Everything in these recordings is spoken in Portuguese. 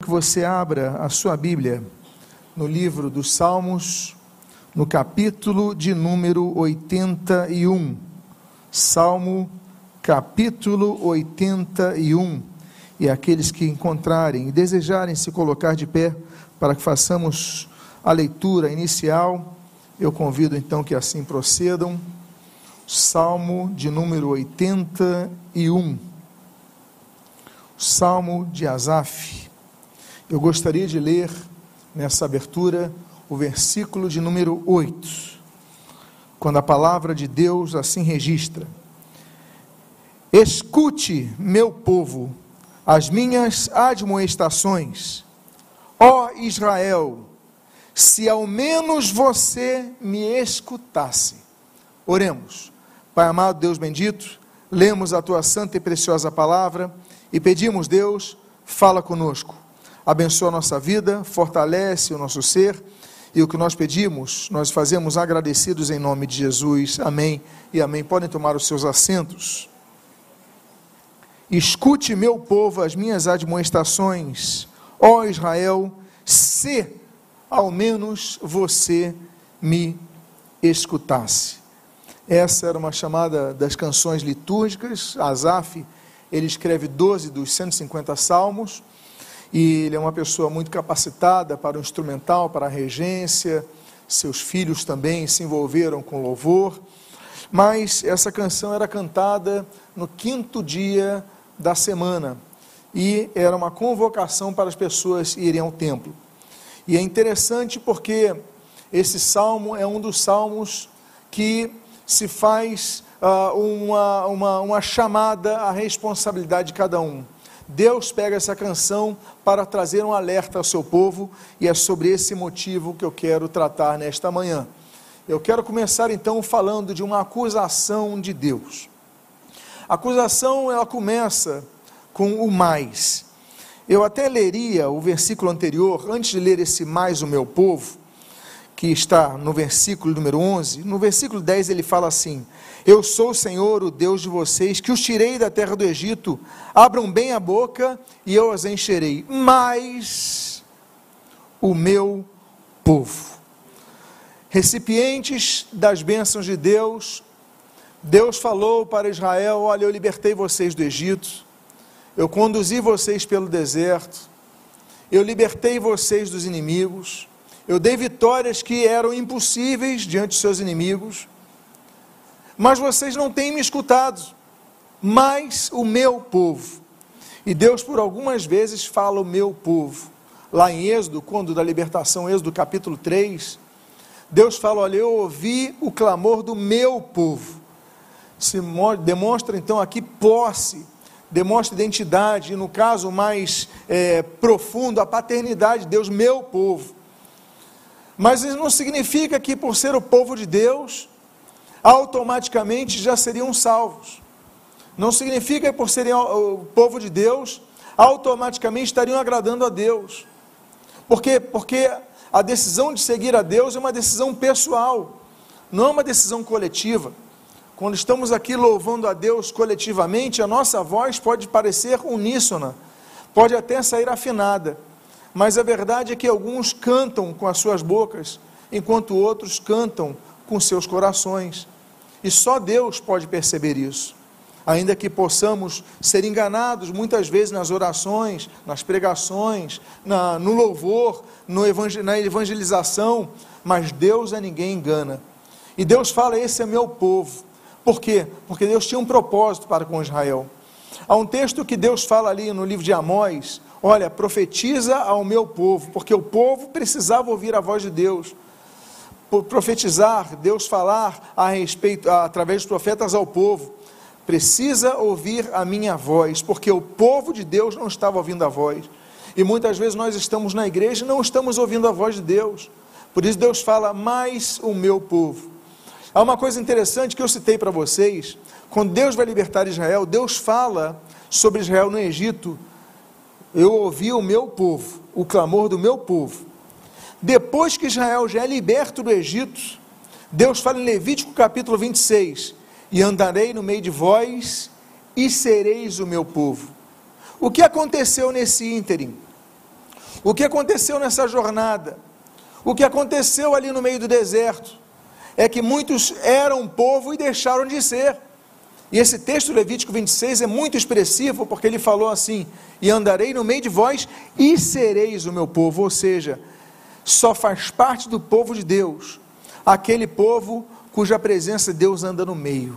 que você abra a sua Bíblia no livro dos Salmos, no capítulo de número 81. Salmo, capítulo 81. E aqueles que encontrarem e desejarem se colocar de pé para que façamos a leitura inicial, eu convido então que assim procedam. Salmo de número 81. Salmo de Asaf. Eu gostaria de ler nessa abertura o versículo de número 8, quando a palavra de Deus assim registra: Escute, meu povo, as minhas admoestações, ó Israel, se ao menos você me escutasse. Oremos. Pai amado, Deus bendito, lemos a tua santa e preciosa palavra e pedimos, Deus, fala conosco abençoa a nossa vida, fortalece o nosso ser. E o que nós pedimos, nós fazemos agradecidos em nome de Jesus. Amém e amém. Podem tomar os seus assentos. Escute, meu povo, as minhas admoestações, ó Israel, se ao menos você me escutasse. Essa era uma chamada das canções litúrgicas. Asaf, ele escreve 12 dos 150 salmos e ele é uma pessoa muito capacitada para o instrumental, para a regência. Seus filhos também se envolveram com louvor. Mas essa canção era cantada no quinto dia da semana e era uma convocação para as pessoas irem ao templo. E é interessante porque esse salmo é um dos salmos que se faz uh, uma, uma, uma chamada à responsabilidade de cada um. Deus pega essa canção para trazer um alerta ao seu povo e é sobre esse motivo que eu quero tratar nesta manhã. Eu quero começar então falando de uma acusação de Deus. A acusação ela começa com o mais. Eu até leria o versículo anterior, antes de ler esse mais o meu povo, que está no versículo número 11. No versículo 10 ele fala assim: eu sou o Senhor, o Deus de vocês, que os tirei da terra do Egito. Abram bem a boca e eu as encherei. Mas o meu povo, recipientes das bênçãos de Deus, Deus falou para Israel: Olha, eu libertei vocês do Egito, eu conduzi vocês pelo deserto, eu libertei vocês dos inimigos, eu dei vitórias que eram impossíveis diante de seus inimigos mas vocês não têm me escutado, mas o meu povo. E Deus, por algumas vezes, fala o meu povo. Lá em Êxodo, quando da libertação, Êxodo capítulo 3, Deus fala: Olha, eu ouvi o clamor do meu povo. Se demonstra então aqui posse, demonstra identidade, e no caso mais é, profundo, a paternidade de Deus, meu povo. Mas isso não significa que, por ser o povo de Deus, automaticamente já seriam salvos. Não significa que por serem o povo de Deus, automaticamente estariam agradando a Deus. Por quê? Porque a decisão de seguir a Deus é uma decisão pessoal, não é uma decisão coletiva. Quando estamos aqui louvando a Deus coletivamente, a nossa voz pode parecer uníssona, pode até sair afinada, mas a verdade é que alguns cantam com as suas bocas, enquanto outros cantam com seus corações. E só Deus pode perceber isso. Ainda que possamos ser enganados muitas vezes nas orações, nas pregações, na, no louvor, no evangel, na evangelização, mas Deus a ninguém engana. E Deus fala: Esse é meu povo. Por quê? Porque Deus tinha um propósito para com Israel. Há um texto que Deus fala ali no livro de Amós: Olha, profetiza ao meu povo, porque o povo precisava ouvir a voz de Deus profetizar, Deus falar a respeito, através dos profetas ao povo, precisa ouvir a minha voz, porque o povo de Deus não estava ouvindo a voz. E muitas vezes nós estamos na igreja e não estamos ouvindo a voz de Deus. Por isso Deus fala, mais o meu povo. Há uma coisa interessante que eu citei para vocês. Quando Deus vai libertar Israel, Deus fala sobre Israel no Egito. Eu ouvi o meu povo, o clamor do meu povo. Depois que Israel já é liberto do Egito, Deus fala em Levítico capítulo 26: E andarei no meio de vós, e sereis o meu povo. O que aconteceu nesse ínterim? O que aconteceu nessa jornada? O que aconteceu ali no meio do deserto? É que muitos eram povo e deixaram de ser. E esse texto Levítico 26 é muito expressivo, porque ele falou assim: E andarei no meio de vós e sereis o meu povo. Ou seja, só faz parte do povo de Deus aquele povo cuja presença Deus anda no meio.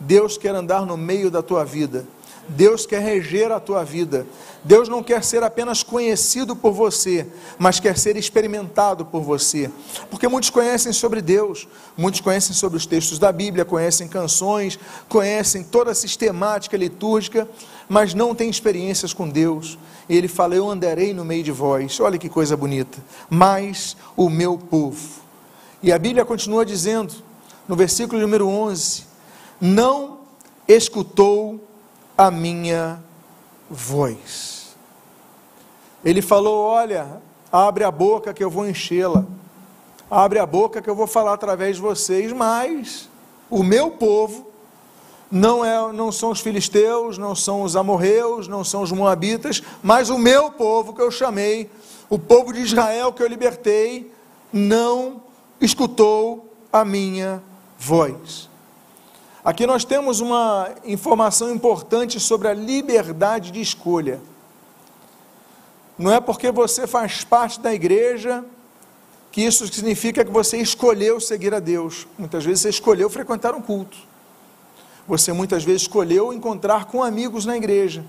Deus quer andar no meio da tua vida. Deus quer reger a tua vida. Deus não quer ser apenas conhecido por você, mas quer ser experimentado por você. Porque muitos conhecem sobre Deus, muitos conhecem sobre os textos da Bíblia, conhecem canções, conhecem toda a sistemática litúrgica, mas não têm experiências com Deus. E ele fala: Eu andarei no meio de vós. Olha que coisa bonita. Mas o meu povo. E a Bíblia continua dizendo, no versículo número 11: Não escutou a minha voz. Ele falou: Olha, abre a boca que eu vou enchê-la, abre a boca que eu vou falar através de vocês, mas o meu povo não, é, não são os filisteus, não são os amorreus, não são os moabitas, mas o meu povo que eu chamei, o povo de Israel que eu libertei, não escutou a minha voz. Aqui nós temos uma informação importante sobre a liberdade de escolha. Não é porque você faz parte da igreja que isso significa que você escolheu seguir a Deus. Muitas vezes você escolheu frequentar um culto. Você muitas vezes escolheu encontrar com amigos na igreja.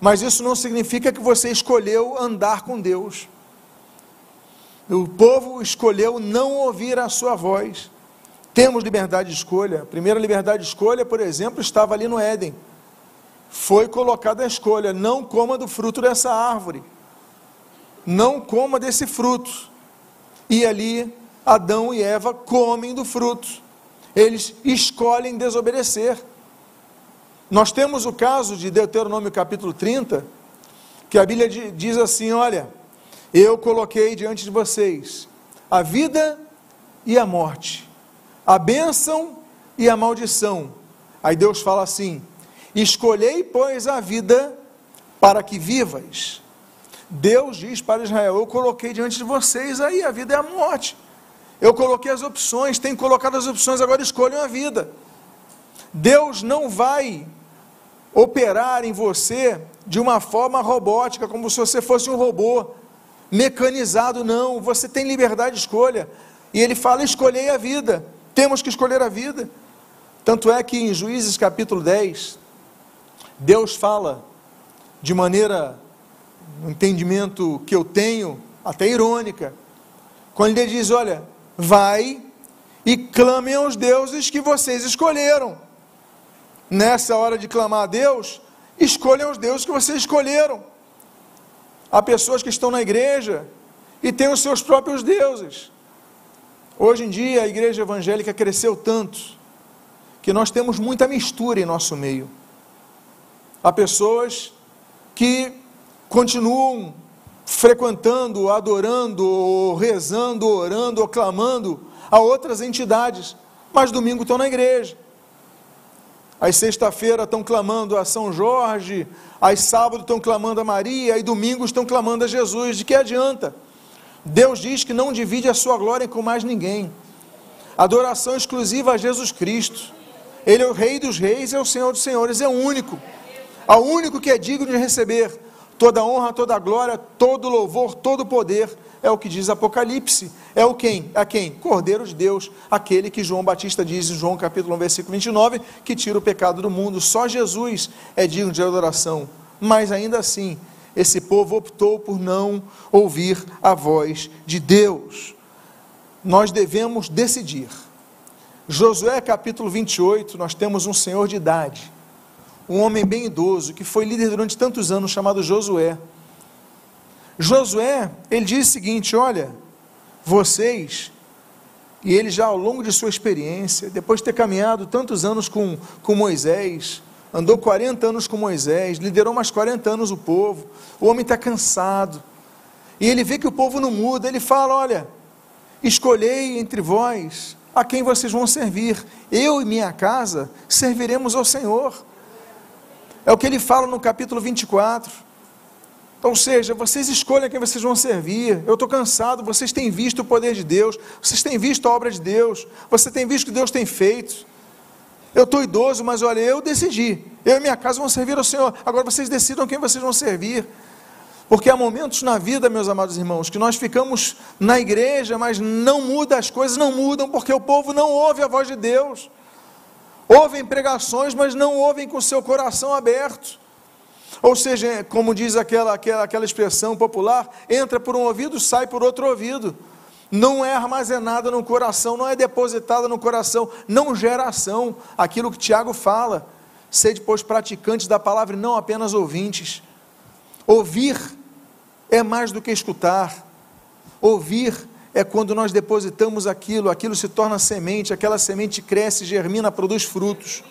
Mas isso não significa que você escolheu andar com Deus. O povo escolheu não ouvir a sua voz. Temos liberdade de escolha. A primeira liberdade de escolha, por exemplo, estava ali no Éden. Foi colocada a escolha: não coma do fruto dessa árvore. Não coma desse fruto. E ali Adão e Eva comem do fruto. Eles escolhem desobedecer. Nós temos o caso de Deuteronômio capítulo 30, que a Bíblia diz assim: Olha, eu coloquei diante de vocês a vida e a morte a bênção e a maldição. Aí Deus fala assim: Escolhei, pois, a vida para que vivas. Deus diz para Israel: Eu coloquei diante de vocês aí a vida e a morte. Eu coloquei as opções, tenho colocado as opções, agora escolham a vida. Deus não vai operar em você de uma forma robótica, como se você fosse um robô, mecanizado, não. Você tem liberdade de escolha. E ele fala: escolhei a vida. Temos que escolher a vida. Tanto é que em Juízes capítulo 10, Deus fala de maneira, um entendimento que eu tenho, até irônica, quando ele diz: Olha, vai e clamem aos deuses que vocês escolheram. Nessa hora de clamar a Deus, escolham os deuses que vocês escolheram. Há pessoas que estão na igreja e têm os seus próprios deuses. Hoje em dia a igreja evangélica cresceu tanto que nós temos muita mistura em nosso meio. Há pessoas que continuam frequentando, adorando, rezando, orando, clamando a outras entidades, mas domingo estão na igreja. Às sexta-feira estão clamando a São Jorge, às sábado estão clamando a Maria, e domingos estão clamando a Jesus. De que adianta? Deus diz que não divide a sua glória com mais ninguém. Adoração exclusiva a Jesus Cristo. Ele é o Rei dos Reis, é o Senhor dos Senhores, é o único. É o único que é digno de receber toda honra, toda glória, todo louvor, todo poder. É o que diz Apocalipse. É o quem? A quem? Cordeiro de Deus, aquele que João Batista diz em João capítulo 1, versículo 29, que tira o pecado do mundo. Só Jesus é digno de adoração. Mas ainda assim, esse povo optou por não ouvir a voz de Deus. Nós devemos decidir. Josué capítulo 28, nós temos um senhor de idade, um homem bem idoso, que foi líder durante tantos anos, chamado Josué. Josué, ele diz o seguinte: olha, vocês, e ele já ao longo de sua experiência, depois de ter caminhado tantos anos com, com Moisés, andou 40 anos com Moisés, liderou mais 40 anos o povo, o homem está cansado, e ele vê que o povo não muda, ele fala: Olha, escolhei entre vós a quem vocês vão servir, eu e minha casa serviremos ao Senhor. É o que ele fala no capítulo 24. Ou seja, vocês escolhem quem vocês vão servir. Eu estou cansado, vocês têm visto o poder de Deus, vocês têm visto a obra de Deus, você tem visto o que Deus tem feito. Eu estou idoso, mas olha, eu decidi. Eu e minha casa vão servir ao Senhor. Agora vocês decidam quem vocês vão servir. Porque há momentos na vida, meus amados irmãos, que nós ficamos na igreja, mas não muda, as coisas não mudam, porque o povo não ouve a voz de Deus. Ouvem pregações, mas não ouvem com o seu coração aberto. Ou seja, como diz aquela, aquela, aquela expressão popular, entra por um ouvido, sai por outro ouvido. Não é armazenada no coração, não é depositada no coração, não gera ação. Aquilo que Tiago fala, sede, pois, praticantes da palavra e não apenas ouvintes. Ouvir é mais do que escutar. Ouvir é quando nós depositamos aquilo, aquilo se torna semente, aquela semente cresce, germina, produz frutos.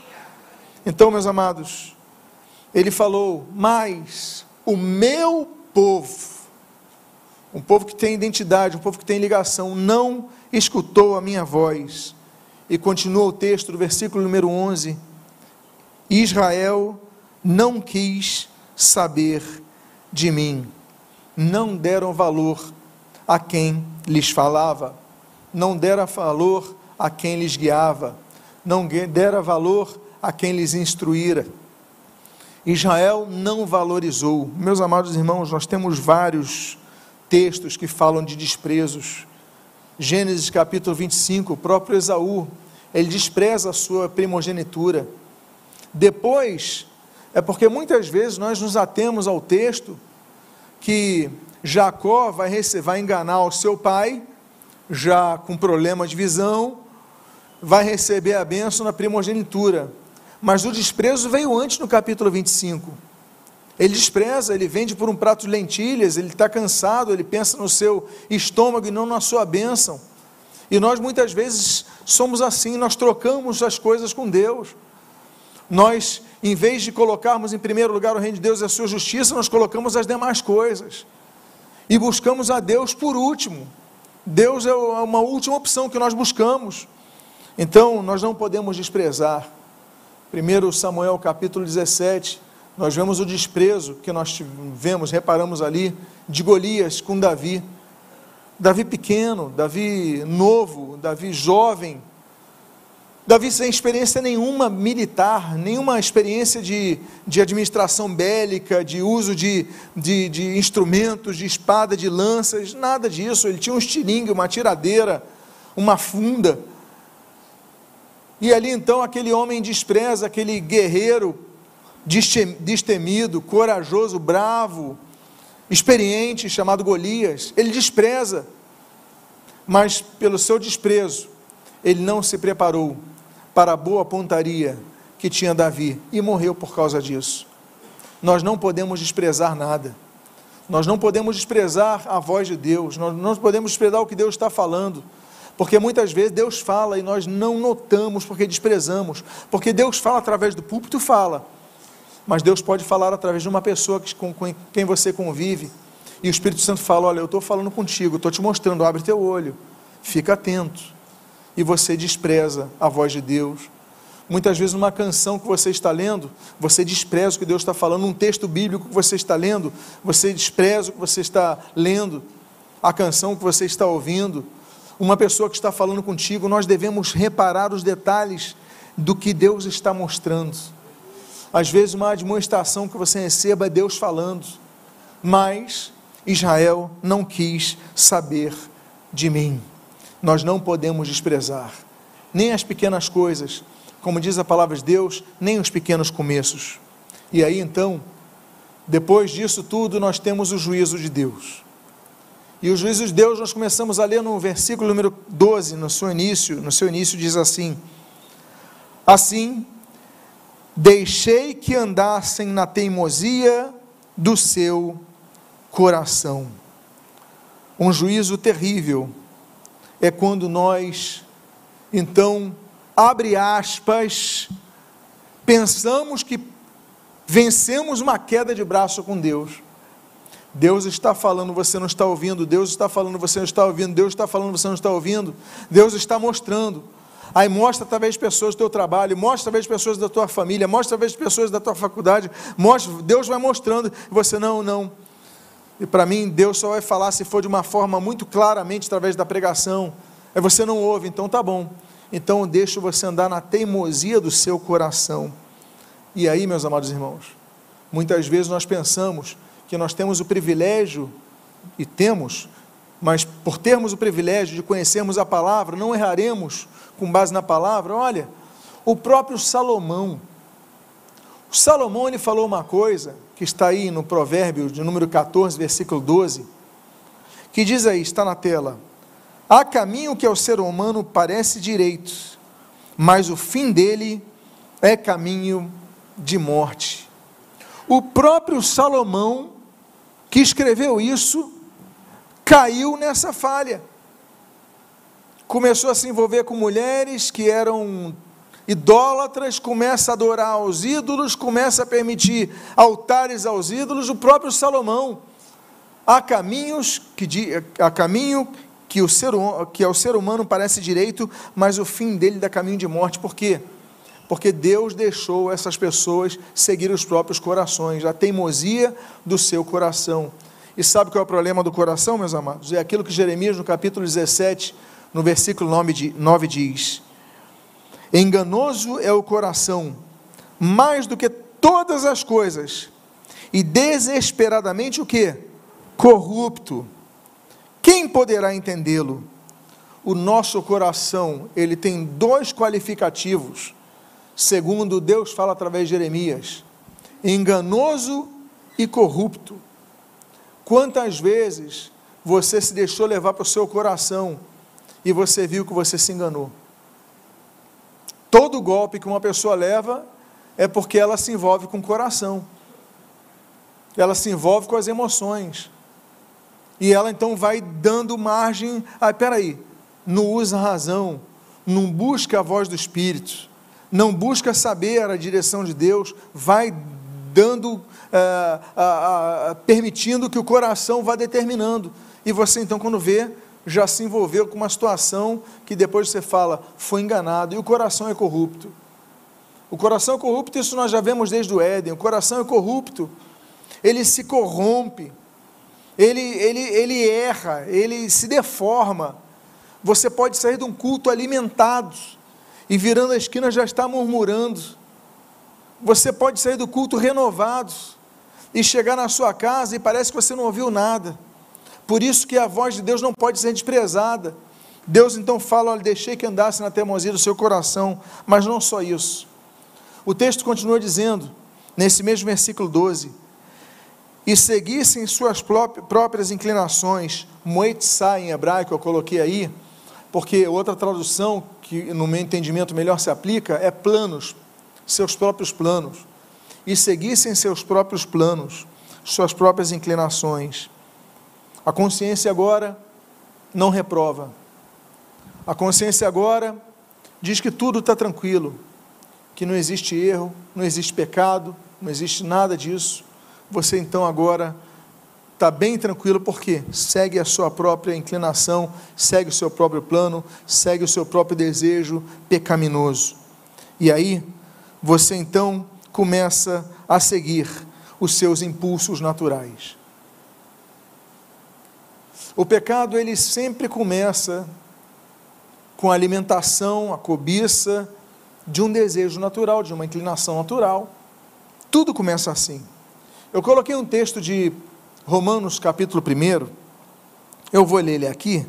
Então, meus amados, ele falou: Mas o meu povo, um povo que tem identidade, um povo que tem ligação, não escutou a minha voz. E continua o texto do versículo número 11: Israel não quis saber de mim, não deram valor a quem lhes falava, não deram valor a quem lhes guiava, não deram valor a quem lhes instruíra. Israel não valorizou. Meus amados irmãos, nós temos vários textos que falam de desprezos. Gênesis capítulo 25, o próprio Esaú, ele despreza a sua primogenitura. Depois, é porque muitas vezes nós nos atemos ao texto que Jacó vai, receber, vai enganar o seu pai, já com problema de visão, vai receber a bênção na primogenitura. Mas o desprezo veio antes no capítulo 25. Ele despreza, ele vende por um prato de lentilhas, ele está cansado, ele pensa no seu estômago e não na sua bênção. E nós muitas vezes somos assim, nós trocamos as coisas com Deus. Nós, em vez de colocarmos em primeiro lugar o reino de Deus e a sua justiça, nós colocamos as demais coisas. E buscamos a Deus por último. Deus é uma última opção que nós buscamos. Então, nós não podemos desprezar 1 Samuel capítulo 17, nós vemos o desprezo que nós vemos, reparamos ali, de Golias com Davi. Davi pequeno, Davi novo, Davi jovem, Davi sem experiência nenhuma militar, nenhuma experiência de, de administração bélica, de uso de, de, de instrumentos, de espada, de lanças, nada disso. Ele tinha um estilingue, uma tiradeira, uma funda. E ali então aquele homem despreza, aquele guerreiro destemido, corajoso, bravo, experiente, chamado Golias, ele despreza, mas pelo seu desprezo, ele não se preparou para a boa pontaria que tinha Davi e morreu por causa disso. Nós não podemos desprezar nada. Nós não podemos desprezar a voz de Deus, nós não podemos desprezar o que Deus está falando. Porque muitas vezes Deus fala e nós não notamos porque desprezamos. Porque Deus fala através do púlpito, fala. Mas Deus pode falar através de uma pessoa que, com, com quem você convive. E o Espírito Santo fala: Olha, eu estou falando contigo, estou te mostrando, abre teu olho, fica atento. E você despreza a voz de Deus. Muitas vezes, numa canção que você está lendo, você despreza o que Deus está falando. Num texto bíblico que você está lendo, você despreza o que você está lendo, a canção que você está ouvindo uma pessoa que está falando contigo, nós devemos reparar os detalhes do que Deus está mostrando. Às vezes, uma admoestação que você receba é Deus falando, mas Israel não quis saber de mim. Nós não podemos desprezar nem as pequenas coisas, como diz a palavra de Deus, nem os pequenos começos. E aí então, depois disso tudo, nós temos o juízo de Deus. E o juízo de Deus, nós começamos a ler no versículo número 12, no seu início, no seu início diz assim: Assim, deixei que andassem na teimosia do seu coração. Um juízo terrível é quando nós, então, abre aspas, pensamos que vencemos uma queda de braço com Deus Deus está falando, você não está ouvindo. Deus está falando, você não está ouvindo. Deus está falando, você não está ouvindo. Deus está mostrando. Aí mostra de pessoas do teu trabalho, mostra de pessoas da tua família, mostra de pessoas da tua faculdade, mostra, Deus vai mostrando, você não, não. E para mim, Deus só vai falar se for de uma forma muito claramente através da pregação. Aí você não ouve, então tá bom. Então eu deixo você andar na teimosia do seu coração. E aí, meus amados irmãos, muitas vezes nós pensamos que nós temos o privilégio, e temos, mas por termos o privilégio de conhecermos a palavra, não erraremos com base na palavra. Olha, o próprio Salomão, o Salomão ele falou uma coisa que está aí no provérbio de número 14, versículo 12, que diz aí, está na tela: Há caminho que ao ser humano parece direito, mas o fim dele é caminho de morte. O próprio Salomão, que escreveu isso, caiu nessa falha. Começou a se envolver com mulheres que eram idólatras, começa a adorar aos ídolos, começa a permitir altares aos ídolos, o próprio Salomão. Há caminhos que há caminho que, o ser, que ao ser humano parece direito, mas o fim dele dá caminho de morte. Por quê? Porque Deus deixou essas pessoas seguir os próprios corações, a teimosia do seu coração. E sabe qual é o problema do coração, meus amados? É aquilo que Jeremias, no capítulo 17, no versículo 9, diz: Enganoso é o coração, mais do que todas as coisas, e desesperadamente o que? Corrupto. Quem poderá entendê-lo? O nosso coração, ele tem dois qualificativos, segundo Deus fala através de Jeremias: enganoso e corrupto. Quantas vezes você se deixou levar para o seu coração e você viu que você se enganou? Todo golpe que uma pessoa leva é porque ela se envolve com o coração. Ela se envolve com as emoções. E ela então vai dando margem. Ah, peraí, não usa a razão, não busca a voz do Espírito, não busca saber a direção de Deus, vai dando, ah, permitindo que o coração vá determinando. E você então, quando vê, já se envolveu com uma situação que depois você fala, foi enganado, e o coração é corrupto. O coração é corrupto, isso nós já vemos desde o Éden. O coração é corrupto, ele se corrompe, ele, ele, ele erra, ele se deforma. Você pode sair de um culto alimentado e virando a esquina já está murmurando. Você pode sair do culto renovado e chegar na sua casa e parece que você não ouviu nada. Por isso que a voz de Deus não pode ser desprezada. Deus então fala: olha, deixei que andasse na teimosia do seu coração, mas não só isso. O texto continua dizendo, nesse mesmo versículo 12: e seguissem suas próprias inclinações, moetzai em hebraico, eu coloquei aí, porque outra tradução que no meu entendimento melhor se aplica é planos, seus próprios planos, e seguissem seus próprios planos, suas próprias inclinações. A consciência agora não reprova. A consciência agora diz que tudo está tranquilo, que não existe erro, não existe pecado, não existe nada disso. Você então agora está bem tranquilo porque segue a sua própria inclinação, segue o seu próprio plano, segue o seu próprio desejo pecaminoso. E aí você então começa a seguir os seus impulsos naturais. O pecado ele sempre começa com a alimentação, a cobiça de um desejo natural, de uma inclinação natural. Tudo começa assim. Eu coloquei um texto de Romanos capítulo 1, eu vou ler ele aqui,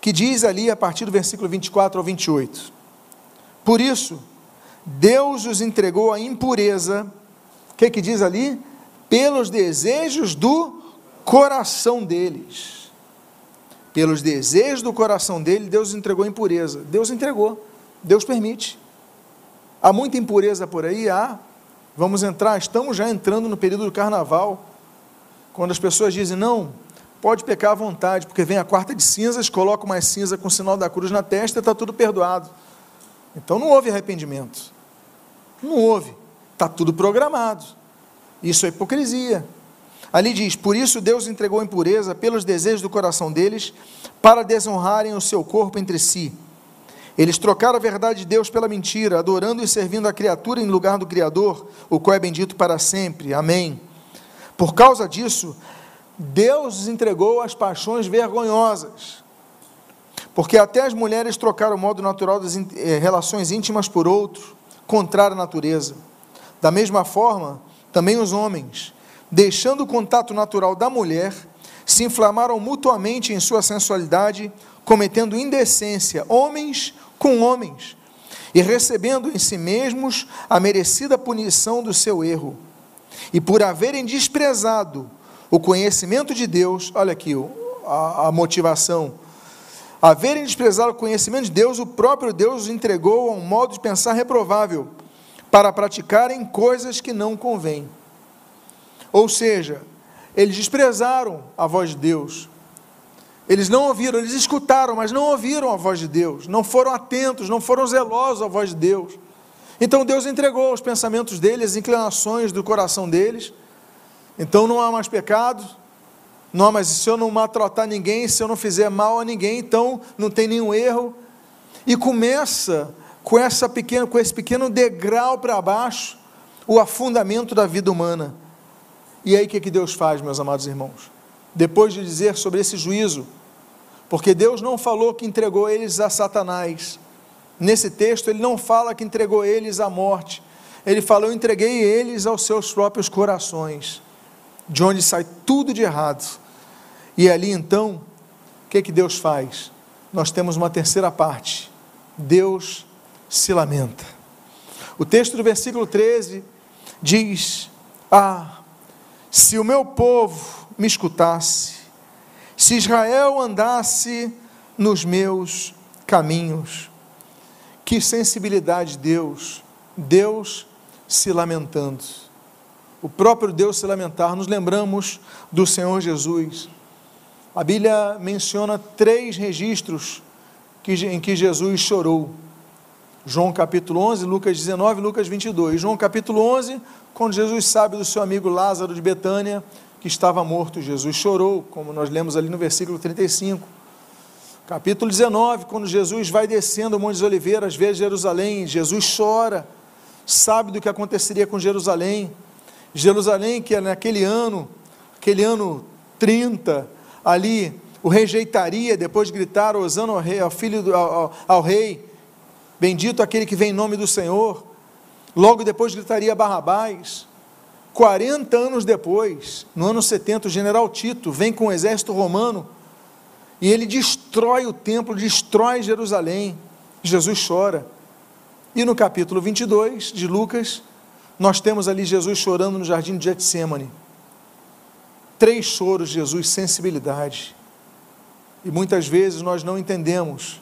que diz ali a partir do versículo 24 ao 28. Por isso, Deus os entregou à impureza, o que, que diz ali? Pelos desejos do coração deles pelos desejos do coração dele, Deus entregou impureza. Deus entregou, Deus permite. Há muita impureza por aí? Há. Vamos entrar, estamos já entrando no período do carnaval, quando as pessoas dizem, não, pode pecar à vontade, porque vem a quarta de cinzas, coloca mais cinza com o sinal da cruz na testa está tudo perdoado. Então não houve arrependimento. Não houve. Está tudo programado. Isso é hipocrisia. Ali diz: Por isso Deus entregou impureza pelos desejos do coração deles, para desonrarem o seu corpo entre si. Eles trocaram a verdade de Deus pela mentira, adorando e servindo a criatura em lugar do Criador, o qual é bendito para sempre. Amém. Por causa disso, Deus os entregou às paixões vergonhosas. Porque até as mulheres trocaram o modo natural das eh, relações íntimas por outro, contrário à natureza. Da mesma forma, também os homens, deixando o contato natural da mulher, se inflamaram mutuamente em sua sensualidade, cometendo indecência, homens com homens, e recebendo em si mesmos a merecida punição do seu erro. E por haverem desprezado o conhecimento de Deus, olha aqui a, a motivação, haverem desprezado o conhecimento de Deus, o próprio Deus os entregou a um modo de pensar reprovável, para praticarem coisas que não convêm. Ou seja, eles desprezaram a voz de Deus. Eles não ouviram, eles escutaram, mas não ouviram a voz de Deus. Não foram atentos, não foram zelosos à voz de Deus. Então Deus entregou os pensamentos deles, as inclinações do coração deles. Então não há mais pecado. Não, mas se eu não maltratar ninguém, se eu não fizer mal a ninguém, então não tem nenhum erro. E começa com, essa com esse pequeno degrau para baixo o afundamento da vida humana. E aí o que, que Deus faz, meus amados irmãos? Depois de dizer sobre esse juízo, porque Deus não falou que entregou eles a Satanás. Nesse texto, ele não fala que entregou eles à morte. Ele falou: Eu entreguei eles aos seus próprios corações, de onde sai tudo de errado. E ali então, o que, que Deus faz? Nós temos uma terceira parte. Deus se lamenta. O texto do versículo 13 diz: Ah, se o meu povo me escutasse, se Israel andasse nos meus caminhos, que sensibilidade de Deus, Deus se lamentando. O próprio Deus se lamentar, nos lembramos do Senhor Jesus. A Bíblia menciona três registros em que Jesus chorou. João capítulo 11, Lucas 19, Lucas 22. João capítulo 11, quando Jesus sabe do seu amigo Lázaro de Betânia, que estava morto, Jesus chorou, como nós lemos ali no versículo 35. Capítulo 19, quando Jesus vai descendo o Monte das Oliveiras, vê Jerusalém, Jesus chora, sabe do que aconteceria com Jerusalém. Jerusalém, que naquele ano, aquele ano 30, ali, o rejeitaria, depois de gritar, osando ao, ao filho ao, ao rei, bendito aquele que vem em nome do Senhor. Logo depois gritaria Barrabás. 40 anos depois, no ano 70, o general Tito vem com o exército romano e ele destrói o templo, destrói Jerusalém. Jesus chora. E no capítulo 22 de Lucas, nós temos ali Jesus chorando no jardim de Getsemane. Três choros Jesus, sensibilidade. E muitas vezes nós não entendemos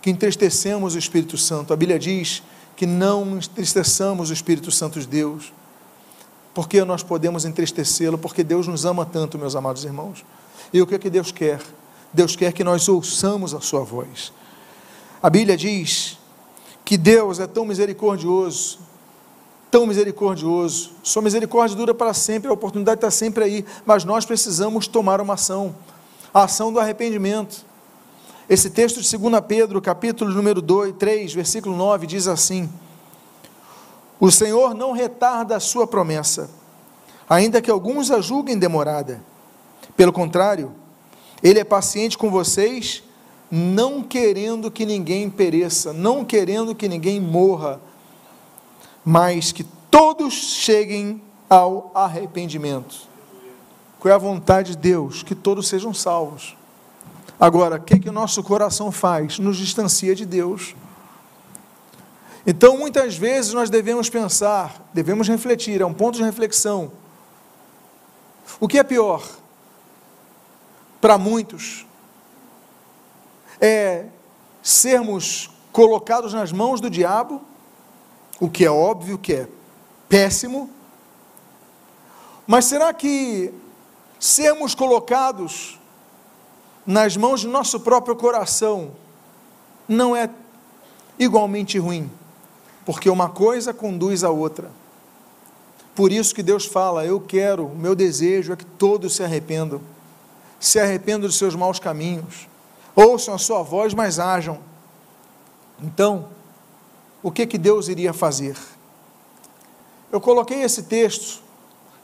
que entristecemos o Espírito Santo. A Bíblia diz que não entristeçamos o Espírito Santo de Deus. Porque nós podemos entristecê-lo? Porque Deus nos ama tanto, meus amados irmãos. E o que é que Deus quer? Deus quer que nós ouçamos a sua voz. A Bíblia diz que Deus é tão misericordioso, tão misericordioso. Sua misericórdia dura para sempre, a oportunidade está sempre aí, mas nós precisamos tomar uma ação, a ação do arrependimento. Esse texto de 2 Pedro, capítulo número 2, 3, versículo 9, diz assim: O Senhor não retarda a sua promessa, ainda que alguns a julguem demorada. Pelo contrário, Ele é paciente com vocês, não querendo que ninguém pereça, não querendo que ninguém morra, mas que todos cheguem ao arrependimento. Qual é a vontade de Deus? Que todos sejam salvos. Agora, o que, que o nosso coração faz? Nos distancia de Deus. Então, muitas vezes nós devemos pensar, devemos refletir, é um ponto de reflexão. O que é pior? Para muitos, é sermos colocados nas mãos do diabo, o que é óbvio que é péssimo, mas será que sermos colocados nas mãos de nosso próprio coração não é igualmente ruim, porque uma coisa conduz a outra. Por isso que Deus fala: Eu quero, o meu desejo é que todos se arrependam, se arrependam dos seus maus caminhos, ouçam a sua voz, mas ajam. Então, o que que Deus iria fazer? Eu coloquei esse texto,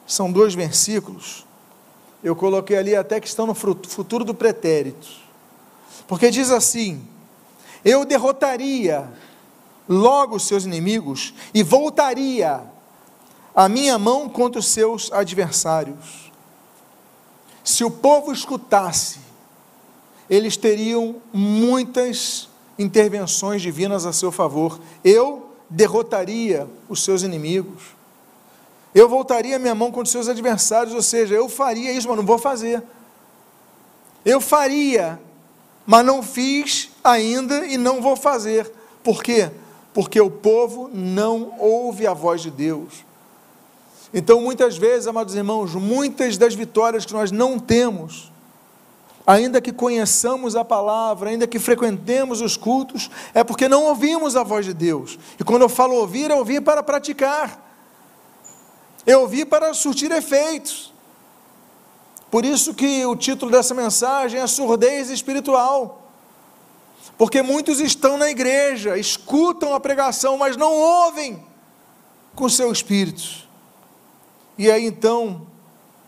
são dois versículos, eu coloquei ali até que estão no futuro do pretérito. Porque diz assim: Eu derrotaria logo os seus inimigos e voltaria a minha mão contra os seus adversários. Se o povo escutasse, eles teriam muitas intervenções divinas a seu favor. Eu derrotaria os seus inimigos. Eu voltaria minha mão contra os seus adversários, ou seja, eu faria isso, mas não vou fazer. Eu faria, mas não fiz ainda e não vou fazer. Por quê? Porque o povo não ouve a voz de Deus. Então, muitas vezes, amados irmãos, muitas das vitórias que nós não temos, ainda que conheçamos a palavra, ainda que frequentemos os cultos, é porque não ouvimos a voz de Deus. E quando eu falo ouvir, é ouvir para praticar. Eu ouvi para surtir efeitos. Por isso que o título dessa mensagem é surdez espiritual. Porque muitos estão na igreja, escutam a pregação, mas não ouvem com seu espírito. E aí então,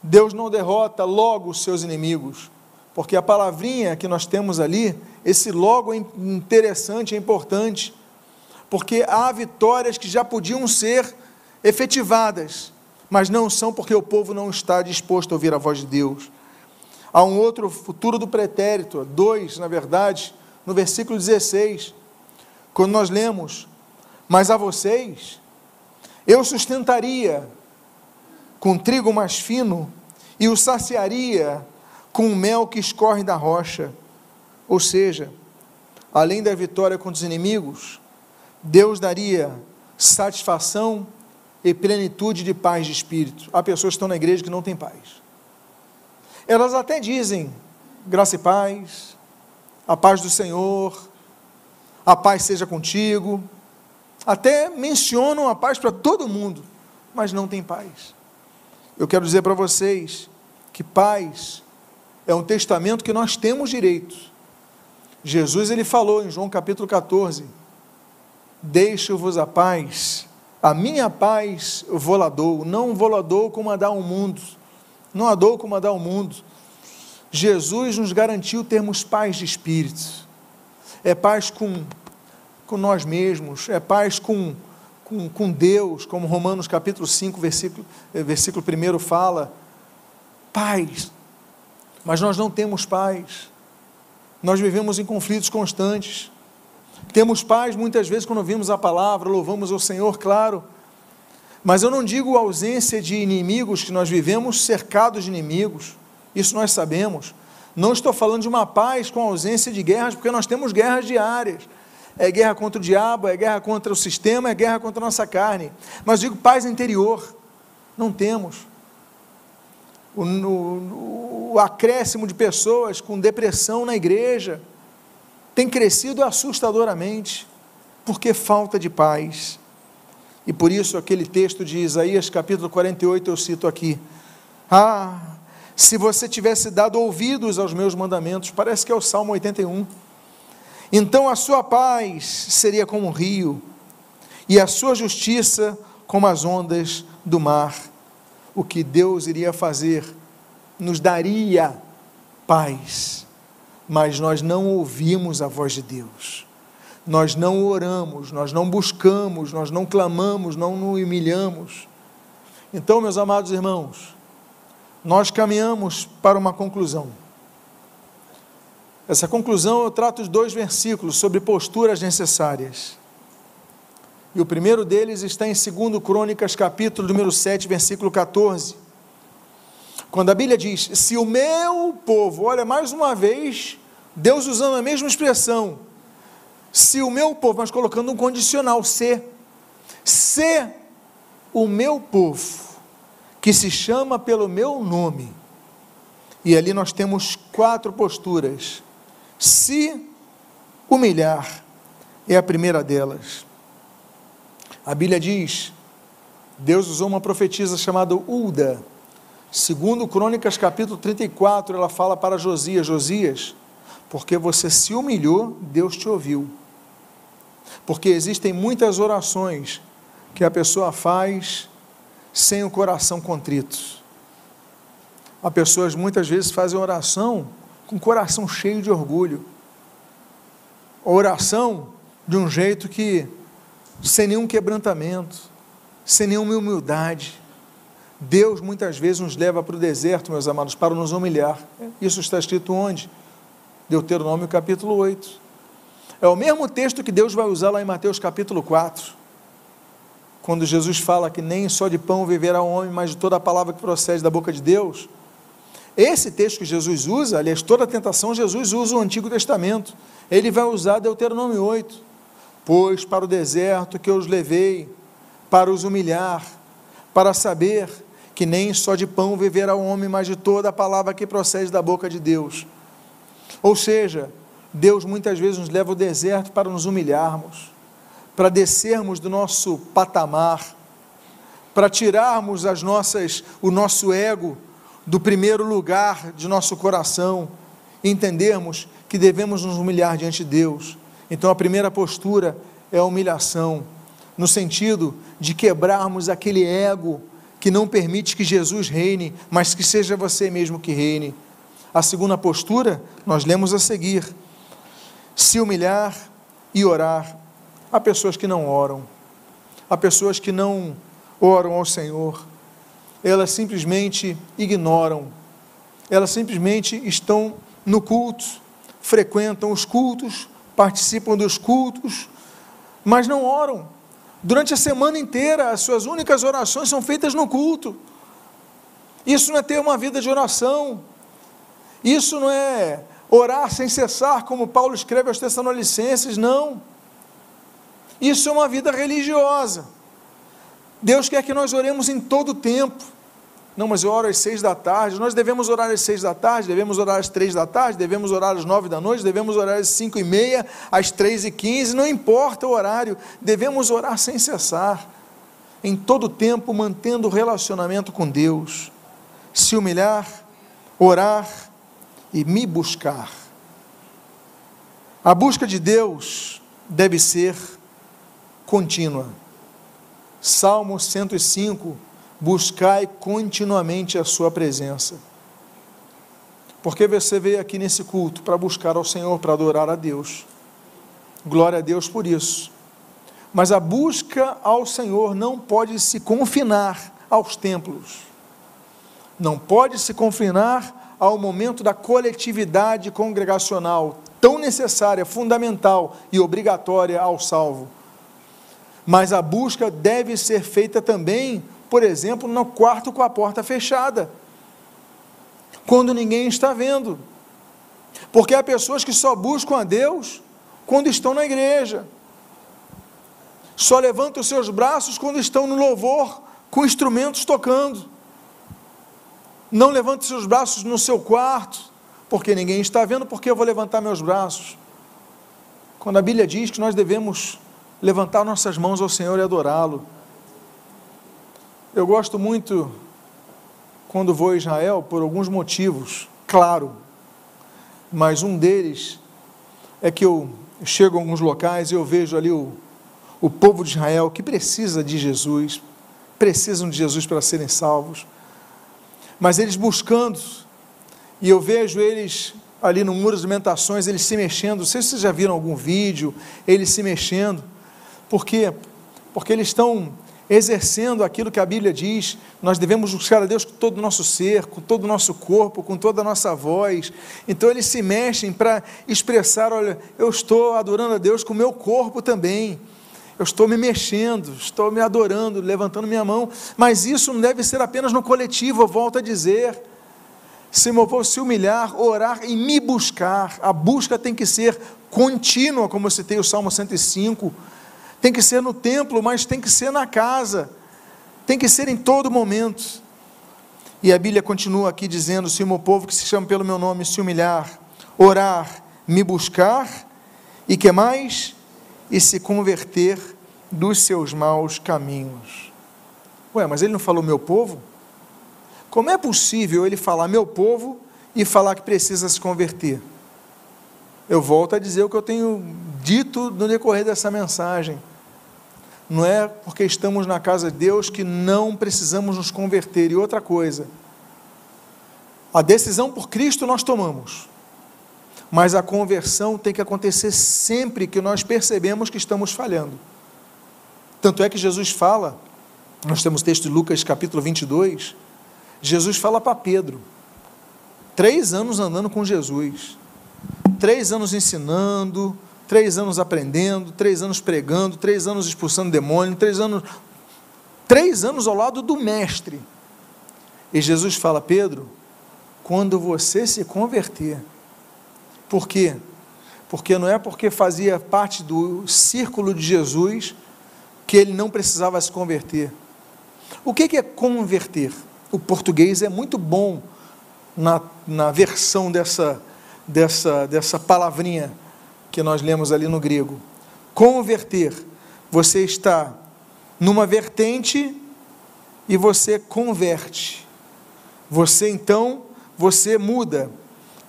Deus não derrota logo os seus inimigos, porque a palavrinha que nós temos ali, esse logo é interessante, é importante, porque há vitórias que já podiam ser efetivadas, mas não são porque o povo não está disposto a ouvir a voz de Deus. Há um outro futuro do pretérito, dois, na verdade, no versículo 16, quando nós lemos: Mas a vocês eu sustentaria com trigo mais fino e o saciaria com o mel que escorre da rocha. Ou seja, além da vitória contra os inimigos, Deus daria satisfação e plenitude de paz de espírito. Há pessoas que estão na igreja que não têm paz. Elas até dizem graça e paz, a paz do Senhor, a paz seja contigo, até mencionam a paz para todo mundo, mas não tem paz. Eu quero dizer para vocês que paz é um testamento que nós temos direito. Jesus ele falou em João capítulo 14: Deixo-vos a paz, a minha paz vou lá dou, não vou lá dou como a dá o mundo, não a dou como a dá o mundo. Jesus nos garantiu termos paz de espírito, é paz com, com nós mesmos, é paz com, com, com Deus, como Romanos capítulo 5, versículo, eh, versículo 1 fala, paz, mas nós não temos paz, nós vivemos em conflitos constantes, temos paz muitas vezes quando ouvimos a palavra, louvamos ao Senhor, claro. Mas eu não digo ausência de inimigos, que nós vivemos cercados de inimigos. Isso nós sabemos. Não estou falando de uma paz com ausência de guerras, porque nós temos guerras diárias. É guerra contra o diabo, é guerra contra o sistema, é guerra contra a nossa carne. Mas digo paz interior. Não temos. O, o, o acréscimo de pessoas com depressão na igreja tem crescido assustadoramente, porque falta de paz. E por isso aquele texto de Isaías capítulo 48 eu cito aqui. Ah, se você tivesse dado ouvidos aos meus mandamentos, parece que é o Salmo 81. Então a sua paz seria como um rio, e a sua justiça como as ondas do mar. O que Deus iria fazer nos daria paz mas nós não ouvimos a voz de Deus. Nós não oramos, nós não buscamos, nós não clamamos, não nos humilhamos. Então, meus amados irmãos, nós caminhamos para uma conclusão. Essa conclusão eu trato os dois versículos sobre posturas necessárias. E o primeiro deles está em 2 Crônicas, capítulo número 7, versículo 14 quando a Bíblia diz: Se o meu povo, olha mais uma vez, Deus usando a mesma expressão, se o meu povo, mas colocando um condicional, se, se o meu povo, que se chama pelo meu nome, e ali nós temos quatro posturas, se humilhar, é a primeira delas. A Bíblia diz, Deus usou uma profetisa chamada Ulda, Segundo Crônicas capítulo 34, ela fala para Josias, Josias, porque você se humilhou, Deus te ouviu. Porque existem muitas orações que a pessoa faz sem o coração contrito. Há pessoas muitas vezes fazem oração com o coração cheio de orgulho. Oração de um jeito que sem nenhum quebrantamento, sem nenhuma humildade. Deus muitas vezes nos leva para o deserto, meus amados, para nos humilhar. Isso está escrito onde? Deuteronômio capítulo 8. É o mesmo texto que Deus vai usar lá em Mateus capítulo 4, quando Jesus fala que nem só de pão viverá o homem, mas de toda a palavra que procede da boca de Deus. Esse texto que Jesus usa, aliás, toda a tentação, Jesus usa o Antigo Testamento. Ele vai usar Deuteronômio 8. Pois para o deserto que eu os levei, para os humilhar, para saber que nem só de pão viverá o homem, mas de toda a palavra que procede da boca de Deus. Ou seja, Deus muitas vezes nos leva ao deserto para nos humilharmos, para descermos do nosso patamar, para tirarmos as nossas, o nosso ego do primeiro lugar de nosso coração, e entendermos que devemos nos humilhar diante de Deus. Então a primeira postura é a humilhação, no sentido de quebrarmos aquele ego que não permite que Jesus reine, mas que seja você mesmo que reine. A segunda postura, nós lemos a seguir: se humilhar e orar. Há pessoas que não oram, há pessoas que não oram ao Senhor, elas simplesmente ignoram, elas simplesmente estão no culto, frequentam os cultos, participam dos cultos, mas não oram. Durante a semana inteira, as suas únicas orações são feitas no culto. Isso não é ter uma vida de oração. Isso não é orar sem cessar, como Paulo escreve aos Tessalonicenses, não. Isso é uma vida religiosa. Deus quer que nós oremos em todo o tempo. Não, mas eu oro às seis da tarde. Nós devemos orar às seis da tarde, devemos orar às três da tarde, devemos orar às nove da noite, devemos orar às cinco e meia, às três e quinze, não importa o horário, devemos orar sem cessar, em todo tempo mantendo o relacionamento com Deus, se humilhar, orar e me buscar. A busca de Deus deve ser contínua. Salmo 105 buscai continuamente a Sua presença. Porque você veio aqui nesse culto para buscar ao Senhor, para adorar a Deus. Glória a Deus por isso. Mas a busca ao Senhor não pode se confinar aos templos. Não pode se confinar ao momento da coletividade congregacional, tão necessária, fundamental e obrigatória ao salvo. Mas a busca deve ser feita também por exemplo, no quarto com a porta fechada, quando ninguém está vendo. Porque há pessoas que só buscam a Deus quando estão na igreja, só levantam os seus braços quando estão no louvor, com instrumentos tocando. Não levante seus braços no seu quarto, porque ninguém está vendo, porque eu vou levantar meus braços. Quando a Bíblia diz que nós devemos levantar nossas mãos ao Senhor e adorá-lo. Eu gosto muito quando vou a Israel por alguns motivos, claro, mas um deles é que eu chego a alguns locais e eu vejo ali o, o povo de Israel que precisa de Jesus, precisam de Jesus para serem salvos, mas eles buscando, e eu vejo eles ali no Muro das Lamentações, eles se mexendo, não sei se vocês já viram algum vídeo, eles se mexendo, por quê? Porque eles estão exercendo aquilo que a Bíblia diz, nós devemos buscar a Deus com todo o nosso ser, com todo o nosso corpo, com toda a nossa voz. Então eles se mexem para expressar: olha, eu estou adorando a Deus com o meu corpo também. Eu estou me mexendo, estou me adorando, levantando minha mão, mas isso não deve ser apenas no coletivo, eu volto a dizer. Se meu povo se humilhar, orar e me buscar, a busca tem que ser contínua, como eu citei o Salmo 105 tem que ser no templo, mas tem que ser na casa, tem que ser em todo momento. E a Bíblia continua aqui dizendo: se o meu povo que se chama pelo meu nome se humilhar, orar, me buscar, e que mais? E se converter dos seus maus caminhos. Ué, mas ele não falou meu povo? Como é possível ele falar meu povo e falar que precisa se converter? Eu volto a dizer o que eu tenho dito no decorrer dessa mensagem. Não é porque estamos na casa de Deus que não precisamos nos converter. E outra coisa, A decisão por Cristo nós tomamos, mas a conversão tem que acontecer sempre que nós percebemos que estamos falhando. Tanto é que Jesus fala, nós temos texto de Lucas capítulo 22, Jesus fala para Pedro, três anos andando com Jesus, três anos ensinando, três anos aprendendo, três anos pregando, três anos expulsando demônio, três anos, três anos ao lado do mestre. E Jesus fala, Pedro, quando você se converter, por quê? Porque não é porque fazia parte do círculo de Jesus que ele não precisava se converter. O que é converter? O português é muito bom na, na versão dessa, dessa, dessa palavrinha que nós lemos ali no grego. Converter, você está numa vertente e você converte. Você então, você muda.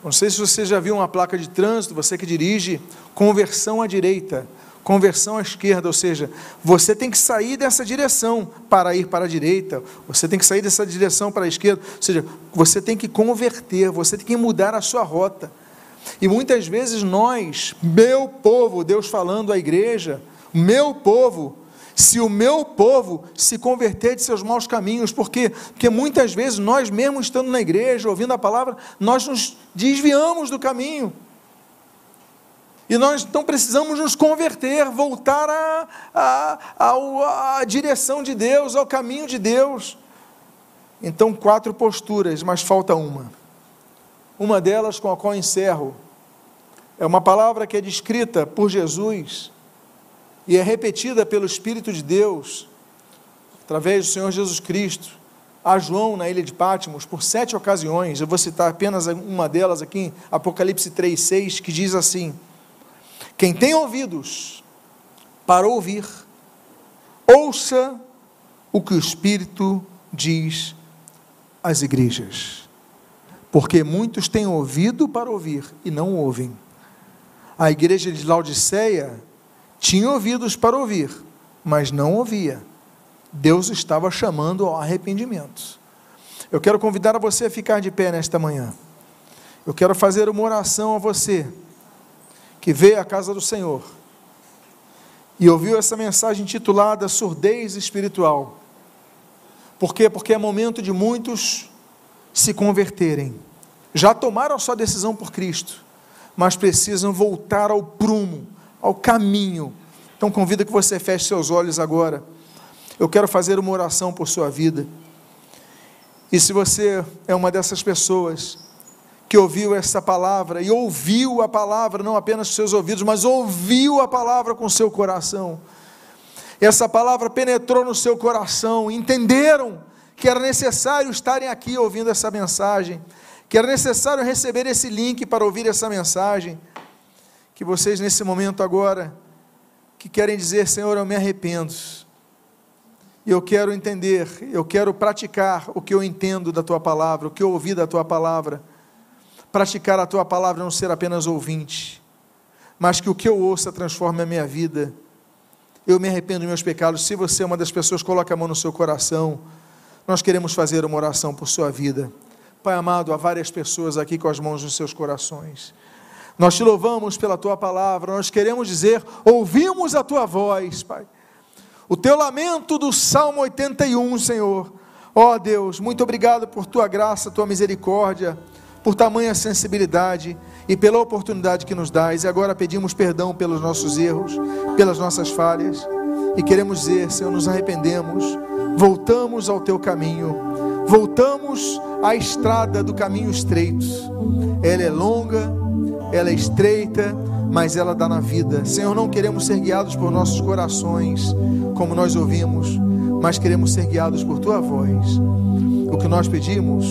Não sei se você já viu uma placa de trânsito, você que dirige, conversão à direita, conversão à esquerda, ou seja, você tem que sair dessa direção para ir para a direita, você tem que sair dessa direção para a esquerda, ou seja, você tem que converter, você tem que mudar a sua rota. E muitas vezes nós, meu povo, Deus falando à igreja, meu povo, se o meu povo se converter de seus maus caminhos, porque, porque muitas vezes nós mesmos estando na igreja, ouvindo a palavra, nós nos desviamos do caminho. E nós então precisamos nos converter, voltar à a, a, a, direção de Deus, ao caminho de Deus. Então, quatro posturas, mas falta uma. Uma delas com a qual encerro é uma palavra que é descrita por Jesus e é repetida pelo Espírito de Deus, através do Senhor Jesus Cristo, a João na ilha de Pátimos, por sete ocasiões. Eu vou citar apenas uma delas aqui, Apocalipse 3,6, que diz assim: Quem tem ouvidos para ouvir, ouça o que o Espírito diz às igrejas porque muitos têm ouvido para ouvir e não ouvem. A igreja de Laodiceia tinha ouvidos para ouvir, mas não ouvia. Deus estava chamando ao arrependimento. Eu quero convidar a você a ficar de pé nesta manhã. Eu quero fazer uma oração a você que veio à casa do Senhor e ouviu essa mensagem intitulada Surdez Espiritual. Por quê? Porque é momento de muitos se converterem. Já tomaram a sua decisão por Cristo, mas precisam voltar ao prumo, ao caminho. Então convido que você feche seus olhos agora. Eu quero fazer uma oração por sua vida. E se você é uma dessas pessoas que ouviu essa palavra e ouviu a palavra, não apenas com seus ouvidos, mas ouviu a palavra com seu coração. Essa palavra penetrou no seu coração, entenderam que era necessário estarem aqui ouvindo essa mensagem, que era necessário receber esse link para ouvir essa mensagem, que vocês nesse momento agora, que querem dizer, Senhor, eu me arrependo, eu quero entender, eu quero praticar o que eu entendo da Tua palavra, o que eu ouvi da Tua palavra, praticar a Tua palavra, não ser apenas ouvinte, mas que o que eu ouça transforme a minha vida, eu me arrependo dos meus pecados, se você é uma das pessoas, coloque a mão no seu coração, nós queremos fazer uma oração por sua vida. Pai amado, há várias pessoas aqui com as mãos nos seus corações. Nós te louvamos pela tua palavra, nós queremos dizer, ouvimos a tua voz, Pai. O teu lamento do Salmo 81, Senhor. Ó oh, Deus, muito obrigado por tua graça, tua misericórdia, por tamanha sensibilidade e pela oportunidade que nos dás. E agora pedimos perdão pelos nossos erros, pelas nossas falhas. E queremos dizer, Senhor, nos arrependemos voltamos ao teu caminho, voltamos à estrada do caminho estreito. Ela é longa, ela é estreita, mas ela dá na vida. Senhor, não queremos ser guiados por nossos corações, como nós ouvimos, mas queremos ser guiados por tua voz. O que nós pedimos,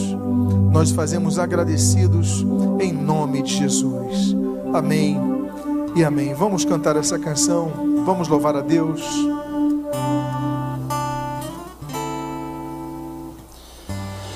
nós fazemos agradecidos em nome de Jesus. Amém e amém. Vamos cantar essa canção, vamos louvar a Deus.